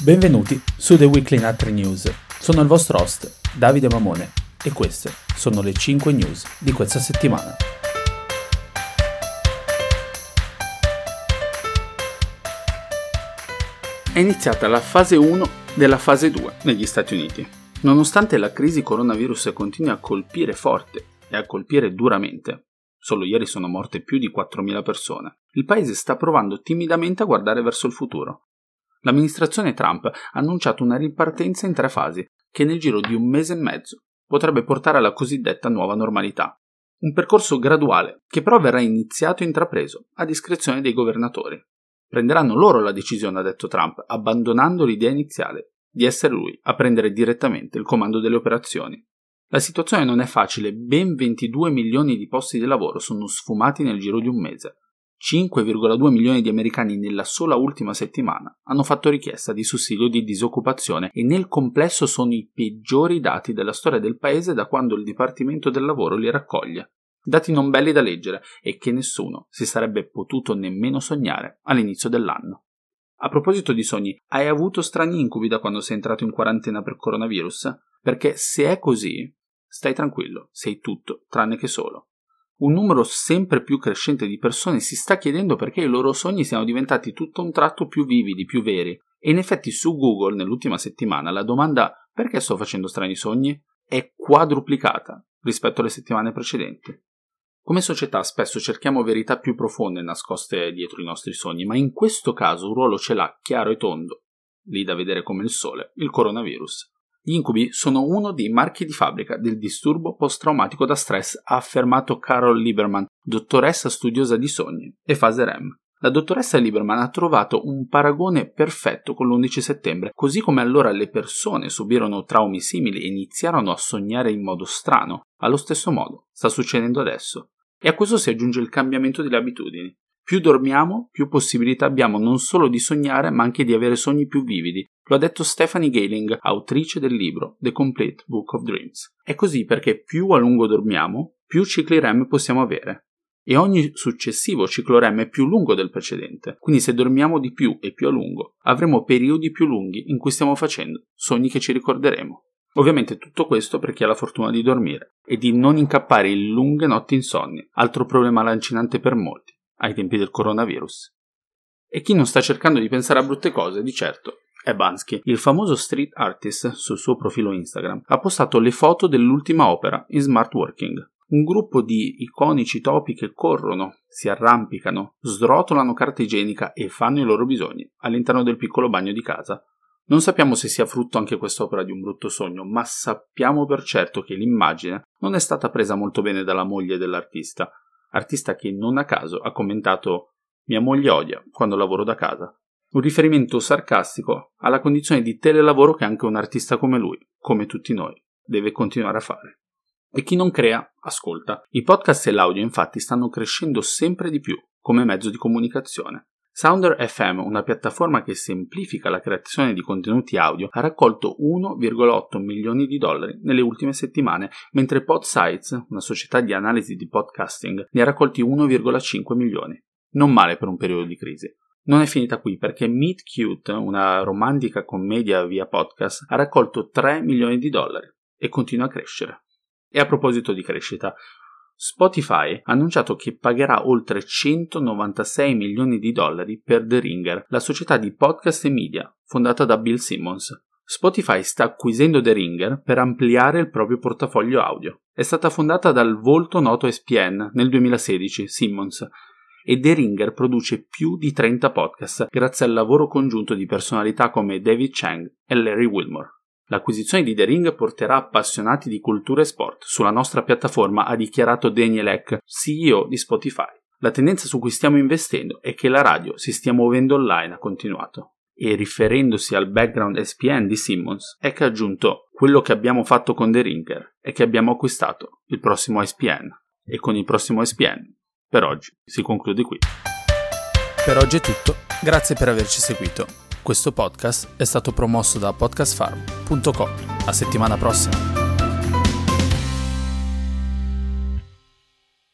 Benvenuti su The Weekly Natri News. Sono il vostro host, Davide Mamone, e queste sono le 5 news di questa settimana. È iniziata la fase 1 della fase 2 negli Stati Uniti. Nonostante la crisi coronavirus continui a colpire forte e a colpire duramente, solo ieri sono morte più di 4.000 persone, il paese sta provando timidamente a guardare verso il futuro L'amministrazione Trump ha annunciato una ripartenza in tre fasi, che nel giro di un mese e mezzo potrebbe portare alla cosiddetta nuova normalità. Un percorso graduale, che però verrà iniziato e intrapreso, a discrezione dei governatori. Prenderanno loro la decisione, ha detto Trump, abbandonando l'idea iniziale di essere lui a prendere direttamente il comando delle operazioni. La situazione non è facile, ben 22 milioni di posti di lavoro sono sfumati nel giro di un mese. 5,2 milioni di americani nella sola ultima settimana hanno fatto richiesta di sussidio di disoccupazione e nel complesso sono i peggiori dati della storia del paese da quando il Dipartimento del Lavoro li raccoglie. Dati non belli da leggere e che nessuno si sarebbe potuto nemmeno sognare all'inizio dell'anno. A proposito di sogni, hai avuto strani incubi da quando sei entrato in quarantena per coronavirus? Perché se è così, stai tranquillo, sei tutto tranne che solo un numero sempre più crescente di persone si sta chiedendo perché i loro sogni siano diventati tutto un tratto più vividi, più veri. E in effetti su Google nell'ultima settimana la domanda perché sto facendo strani sogni è quadruplicata rispetto alle settimane precedenti. Come società spesso cerchiamo verità più profonde nascoste dietro i nostri sogni, ma in questo caso un ruolo ce l'ha chiaro e tondo, lì da vedere come il sole, il coronavirus. Gli incubi sono uno dei marchi di fabbrica del disturbo post-traumatico da stress, ha affermato Carol Lieberman, dottoressa studiosa di sogni e fase REM. La dottoressa Lieberman ha trovato un paragone perfetto con l'11 settembre, così come allora le persone subirono traumi simili e iniziarono a sognare in modo strano. Allo stesso modo sta succedendo adesso. E a questo si aggiunge il cambiamento delle abitudini. Più dormiamo, più possibilità abbiamo non solo di sognare, ma anche di avere sogni più vividi. Lo ha detto Stephanie Gailing, autrice del libro The Complete Book of Dreams. È così perché più a lungo dormiamo, più cicli REM possiamo avere. E ogni successivo ciclo REM è più lungo del precedente. Quindi se dormiamo di più e più a lungo, avremo periodi più lunghi in cui stiamo facendo sogni che ci ricorderemo. Ovviamente tutto questo per chi ha la fortuna di dormire e di non incappare in lunghe notti insonni, altro problema lancinante per molti ai tempi del coronavirus. E chi non sta cercando di pensare a brutte cose, di certo, è Bansky. Il famoso street artist sul suo profilo Instagram ha postato le foto dell'ultima opera in smart working. Un gruppo di iconici topi che corrono, si arrampicano, srotolano carta igienica e fanno i loro bisogni all'interno del piccolo bagno di casa. Non sappiamo se sia frutto anche quest'opera di un brutto sogno, ma sappiamo per certo che l'immagine non è stata presa molto bene dalla moglie dell'artista, artista che non a caso ha commentato mia moglie odia quando lavoro da casa. Un riferimento sarcastico alla condizione di telelavoro che anche un artista come lui, come tutti noi, deve continuare a fare. E chi non crea, ascolta. I podcast e l'audio infatti stanno crescendo sempre di più come mezzo di comunicazione. Sounder FM, una piattaforma che semplifica la creazione di contenuti audio, ha raccolto 1,8 milioni di dollari nelle ultime settimane, mentre Podsites, una società di analisi di podcasting, ne ha raccolti 1,5 milioni. Non male per un periodo di crisi. Non è finita qui perché Meet Cute, una romantica commedia via podcast, ha raccolto 3 milioni di dollari e continua a crescere. E a proposito di crescita, Spotify ha annunciato che pagherà oltre 196 milioni di dollari per The Ringer, la società di podcast e media fondata da Bill Simmons. Spotify sta acquisendo The Ringer per ampliare il proprio portafoglio audio. È stata fondata dal volto noto SPN nel 2016, Simmons, e The Ringer produce più di 30 podcast grazie al lavoro congiunto di personalità come David Chang e Larry Wilmore. L'acquisizione di The Ring porterà appassionati di cultura e sport sulla nostra piattaforma, ha dichiarato Daniel Eck, CEO di Spotify. La tendenza su cui stiamo investendo è che la radio si stia muovendo online, ha continuato. E riferendosi al background SPN di Simmons, Eck ha aggiunto: Quello che abbiamo fatto con The Ringer è che abbiamo acquistato il prossimo SPN. E con il prossimo SPN, per oggi, si conclude qui. Per oggi è tutto, grazie per averci seguito. Questo podcast è stato promosso da podcastfarm.com. A settimana prossima.